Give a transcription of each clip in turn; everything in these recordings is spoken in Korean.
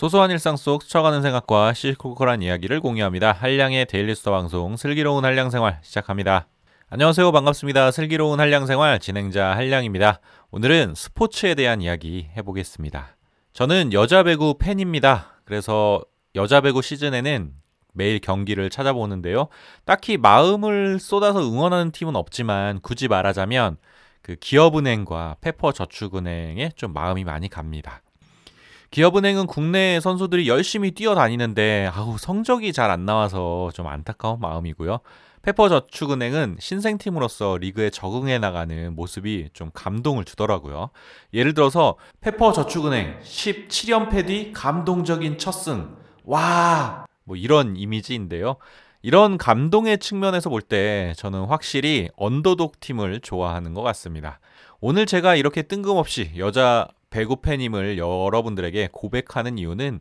소소한 일상 속 스쳐가는 생각과 시시콜콜한 이야기를 공유합니다. 한량의 Daily 스터 방송 슬기로운 한량 생활 시작합니다. 안녕하세요. 반갑습니다. 슬기로운 한량 생활 진행자 한량입니다. 오늘은 스포츠에 대한 이야기 해보겠습니다. 저는 여자 배구 팬입니다. 그래서 여자 배구 시즌에는 매일 경기를 찾아보는데요. 딱히 마음을 쏟아서 응원하는 팀은 없지만 굳이 말하자면 그 기업은행과 페퍼저축은행에 좀 마음이 많이 갑니다. 기업은행은 국내 선수들이 열심히 뛰어다니는데 아우 성적이 잘 안 나와서 좀 안타까운 마음이고요. 페퍼저축은행은 신생팀으로서 리그에 적응해 나가는 모습이 좀 감동을 주더라고요. 예를 들어서 페퍼저축은행 17연패 뒤 감동적인 첫 승. 와! 뭐 이런 이미지인데요. 이런 감동의 측면에서 볼 때 저는 확실히 언더독 팀을 좋아하는 것 같습니다. 오늘 제가 이렇게 뜬금없이 여자 배구 팬임을 여러분들에게 고백하는 이유는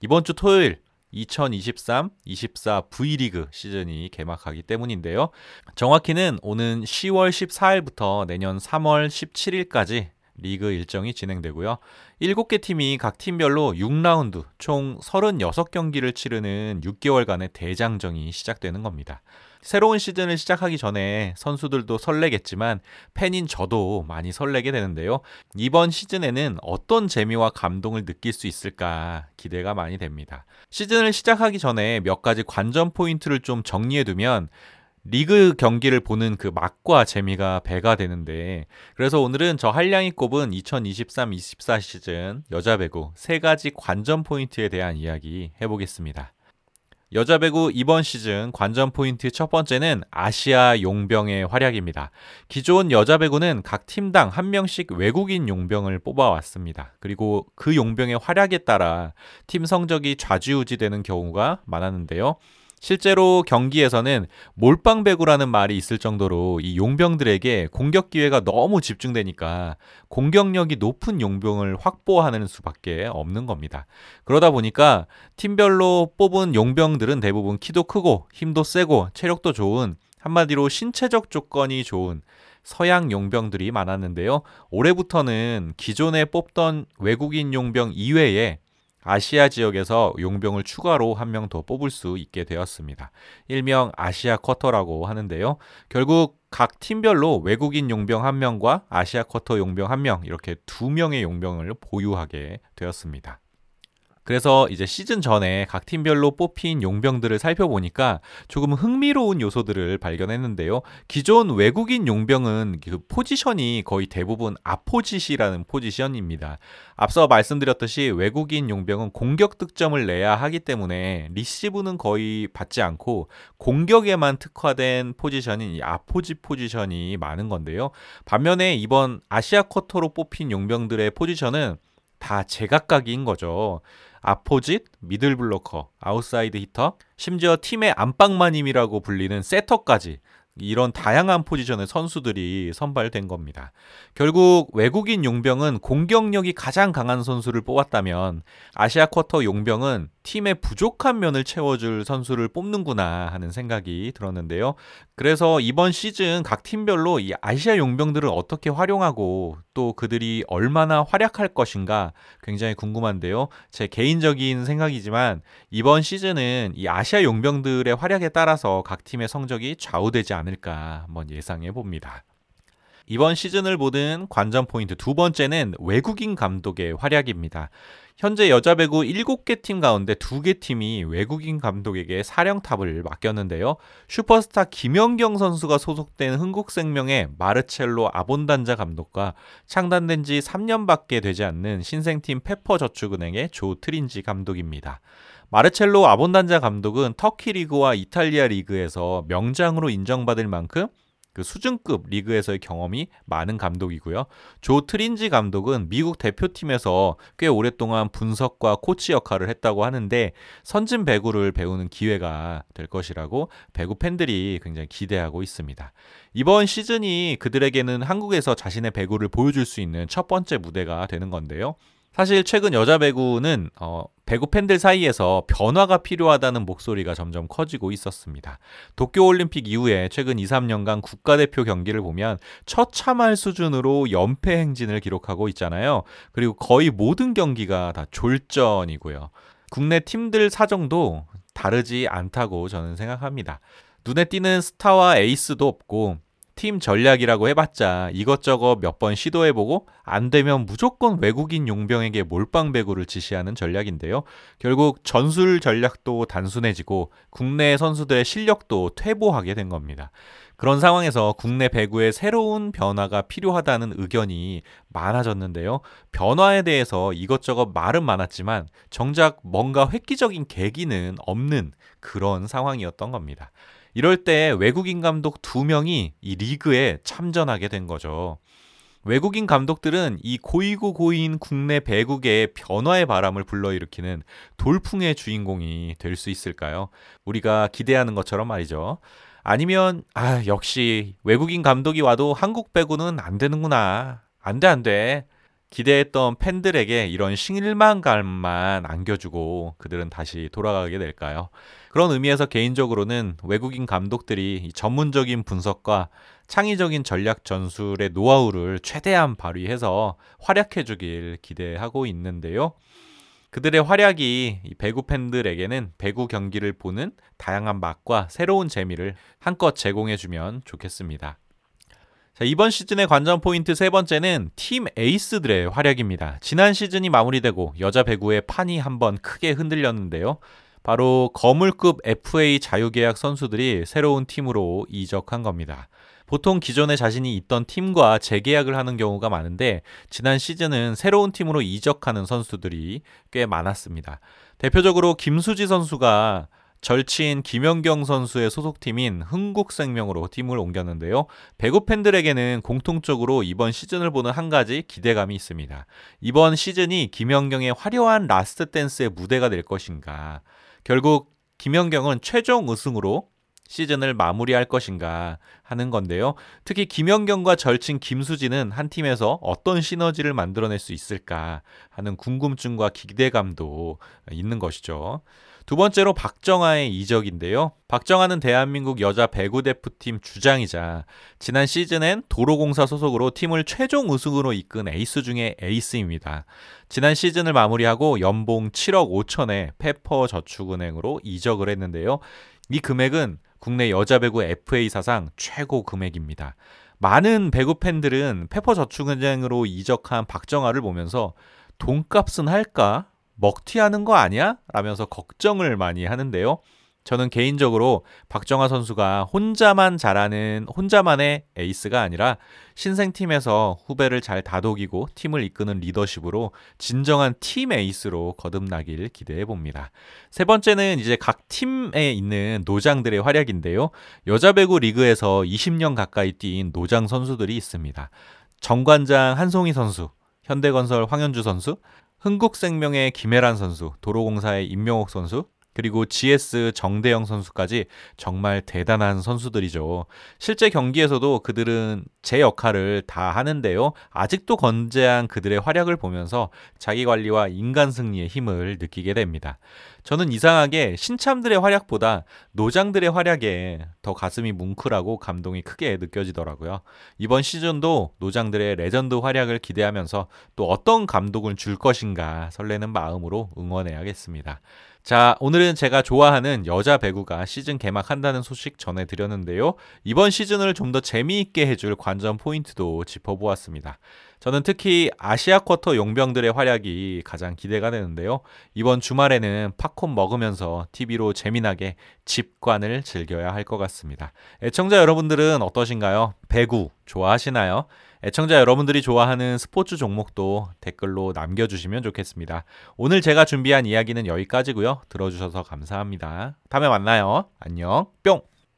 이번 주 토요일 2023-24 V리그 시즌이 개막하기 때문인데요. 정확히는 오는 10월 14일부터 내년 3월 17일까지 리그 일정이 진행되고요. 7개 팀이 각 팀별로 6라운드 총 36경기를 치르는 6개월간의 대장정이 시작되는 겁니다. 새로운 시즌을 시작하기 전에 선수들도 설레겠지만 팬인 저도 많이 설레게 되는데요. 이번 시즌에는 어떤 재미와 감동을 느낄 수 있을까 기대가 많이 됩니다. 시즌을 시작하기 전에 몇 가지 관전 포인트를 좀 정리해 두면 리그 경기를 보는 그 맛과 재미가 배가 되는데 그래서 오늘은 저 한량이 꼽은 2023-24 시즌 여자 배구 세 가지 관전 포인트에 대한 이야기 해보겠습니다. 여자 배구 이번 시즌 관전 포인트 첫 번째는 아시아 용병의 활약입니다. 기존 여자 배구는 각 팀당 한 명씩 외국인 용병을 뽑아왔습니다. 그리고 그 용병의 활약에 따라 팀 성적이 좌지우지되는 경우가 많았는데요. 실제로 경기에서는 몰빵 배구라는 말이 있을 정도로 이 용병들에게 공격 기회가 너무 집중되니까 공격력이 높은 용병을 확보하는 수밖에 없는 겁니다. 그러다 보니까 팀별로 뽑은 용병들은 대부분 키도 크고 힘도 세고 체력도 좋은 한마디로 신체적 조건이 좋은 서양 용병들이 많았는데요. 올해부터는 기존에 뽑던 외국인 용병 이외에 아시아 지역에서 용병을 추가로 한 명 더 뽑을 수 있게 되었습니다. 일명 아시아 쿼터라고 하는데요. 결국 각 팀별로 외국인 용병 한 명과 아시아 쿼터 용병 한 명 이렇게 두 명의 용병을 보유하게 되었습니다. 그래서 이제 시즌 전에 각 팀별로 뽑힌 용병들을 살펴보니까 조금 흥미로운 요소들을 발견했는데요. 기존 외국인 용병은 그 포지션이 거의 대부분 아포짓이라는 포지션입니다. 앞서 말씀드렸듯이 외국인 용병은 공격 득점을 내야 하기 때문에 리시브는 거의 받지 않고 공격에만 특화된 포지션인 이 아포짓 포지션이 많은 건데요. 반면에 이번 아시아 쿼터로 뽑힌 용병들의 포지션은 다 제각각인 거죠. opposite, middle blocker, outside hitter, 심지어 팀의 안방마님이라고 불리는 세터까지 이런 다양한 포지션의 선수들이 선발된 겁니다. 결국 외국인 용병은 공격력이 가장 강한 선수를 뽑았다면 아시아 쿼터 용병은 팀의 부족한 면을 채워줄 선수를 뽑는구나 하는 생각이 들었는데요. 그래서 이번 시즌 각 팀별로 이 아시아 용병들을 어떻게 활용하고 또 그들이 얼마나 활약할 것인가 굉장히 궁금한데요. 제 개인적인 생각이지만 이번 시즌은 이 아시아 용병들의 활약에 따라서 각 팀의 성적이 좌우되지 않을까 한번 예상해 봅니다. 이번 시즌을 보든 관전 포인트 두 번째는 외국인 감독의 활약입니다. 현재 여자 배구 7개 팀 가운데 2개 팀이 외국인 감독에게 사령탑을 맡겼는데요. 슈퍼스타 김연경 선수가 소속된 흥국생명의 마르첼로 아본단자 감독과 창단된 지 3년밖에 되지 않는 신생팀 페퍼저축은행의 조 트린지 감독입니다. 마르첼로 아본단자 감독은 터키 리그와 이탈리아 리그에서 명장으로 인정받을 만큼 그 수준급 리그에서의 경험이 많은 감독이고요. 조 트린지 감독은 미국 대표팀에서 꽤 오랫동안 분석과 코치 역할을 했다고 하는데 선진 배구를 배우는 기회가 될 것이라고 배구 팬들이 굉장히 기대하고 있습니다. 이번 시즌이 그들에게는 한국에서 자신의 배구를 보여줄 수 있는 첫 번째 무대가 되는 건데요. 사실 최근 여자 배구는 어, 배구 팬들 사이에서 변화가 필요하다는 목소리가 점점 커지고 있었습니다. 도쿄올림픽 이후에 최근 2, 3년간 국가대표 경기를 보면 처참할 수준으로 연패 행진을 기록하고 있잖아요. 그리고 거의 모든 경기가 다 졸전이고요. 국내 팀들 사정도 다르지 않다고 저는 생각합니다. 눈에 띄는 스타와 에이스도 없고 팀 전략이라고 해봤자 이것저것 몇 번 시도해보고 안 되면 무조건 외국인 용병에게 몰빵 배구를 지시하는 전략인데요. 결국 전술 전략도 단순해지고 국내 선수들의 실력도 퇴보하게 된 겁니다. 그런 상황에서 국내 배구에 새로운 변화가 필요하다는 의견이 많아졌는데요. 변화에 대해서 이것저것 말은 많았지만 정작 뭔가 획기적인 계기는 없는 그런 상황이었던 겁니다. 이럴 때 외국인 감독 두 명이 이 리그에 참전하게 된 거죠. 외국인 감독들은 이 고이고 고인 국내 배국의 변화의 바람을 불러일으키는 돌풍의 주인공이 될 수 있을까요? 우리가 기대하는 것처럼 말이죠. 아니면 아 역시 외국인 감독이 와도 한국 배구는 안 되는구나. 안 돼, 안 돼. 기대했던 팬들에게 이런 실망감만 안겨주고 그들은 다시 돌아가게 될까요? 그런 의미에서 개인적으로는 외국인 감독들이 전문적인 분석과 창의적인 전략 전술의 노하우를 최대한 발휘해서 활약해 주길 기대하고 있는데요. 그들의 활약이 배구 팬들에게는 배구 경기를 보는 다양한 맛과 새로운 재미를 한껏 제공해 주면 좋겠습니다. 자, 이번 시즌의 관전 포인트 세 번째는 팀 에이스들의 활약입니다. 지난 시즌이 마무리되고 여자 배구의 판이 한번 크게 흔들렸는데요. 바로 거물급 FA 자유계약 선수들이 새로운 팀으로 이적한 겁니다. 보통 기존에 자신이 있던 팀과 재계약을 하는 경우가 많은데 지난 시즌은 새로운 팀으로 이적하는 선수들이 꽤 많았습니다. 대표적으로 김수지 선수가 절친 김연경 선수의 소속팀인 흥국생명으로 팀을 옮겼는데요. 배구 팬들에게는 공통적으로 이번 시즌을 보는 한 가지 기대감이 있습니다. 이번 시즌이 김연경의 화려한 last dance의 무대가 될 것인가. 결국 김연경은 최종 우승으로 시즌을 마무리할 것인가 하는 건데요. 특히 김연경과 절친 김수진은 한 팀에서 어떤 시너지를 만들어낼 수 있을까 하는 궁금증과 기대감도 있는 것이죠. 두 번째로 박정아의 이적인데요. 박정아는 대한민국 여자 배구 대표팀 주장이자 지난 시즌엔 도로공사 소속으로 팀을 최종 우승으로 이끈 에이스 중의 에이스입니다. 지난 시즌을 마무리하고 연봉 7억 5천에 페퍼 저축은행으로 이적을 했는데요. 이 금액은 국내 여자 배구 FA 사상 최고 금액입니다. 많은 배구 팬들은 페퍼 저축은행으로 이적한 박정아를 보면서 돈값은 할까? 먹튀하는 거 아니야? 라면서 걱정을 많이 하는데요. 저는 개인적으로 박정아 선수가 혼자만 잘하는 혼자만의 에이스가 아니라 신생팀에서 후배를 잘 다독이고 팀을 이끄는 리더십으로 진정한 팀 에이스로 거듭나길 기대해 봅니다. 세 번째는 이제 각 팀에 있는 노장들의 활약인데요. 여자 배구 리그에서 20년 가까이 뛴 노장 선수들이 있습니다. 정관장 한송희 선수, 현대건설 황현주 선수, 흥국생명의 김해란 선수, 도로공사의 임명옥 선수, 그리고 GS 정대영 선수까지 정말 대단한 선수들이죠. 실제 경기에서도 그들은 제 역할을 다 하는데요. 아직도 건재한 그들의 활약을 보면서 자기 관리와 인간 승리의 힘을 느끼게 됩니다. 저는 이상하게 신참들의 활약보다 노장들의 활약에 더 가슴이 뭉클하고 감동이 크게 느껴지더라고요. 이번 시즌도 노장들의 레전드 활약을 기대하면서 또 어떤 감독을 줄 것인가 설레는 마음으로 응원해야겠습니다. 자, 오늘 은 제가 좋아하는 여자 배구가 시즌 개막한다는 소식 전해드렸는데요. 이번 시즌을 좀 더 재미있게 해줄 관전 포인트도 짚어보았습니다. 저는 특히 아시아 쿼터 용병들의 활약이 가장 기대가 되는데요. 이번 주말에는 팝콘 먹으면서 TV로 재미나게 집관을 즐겨야 할 것 같습니다. 애청자 여러분들은 어떠신가요? 배구 좋아하시나요? 애청자 여러분들이 좋아하는 스포츠 종목도 댓글로 남겨주시면 좋겠습니다. 오늘 제가 준비한 이야기는 여기까지고요. 들어주셔서 감사합니다. 다음에 만나요. 안녕. 뿅!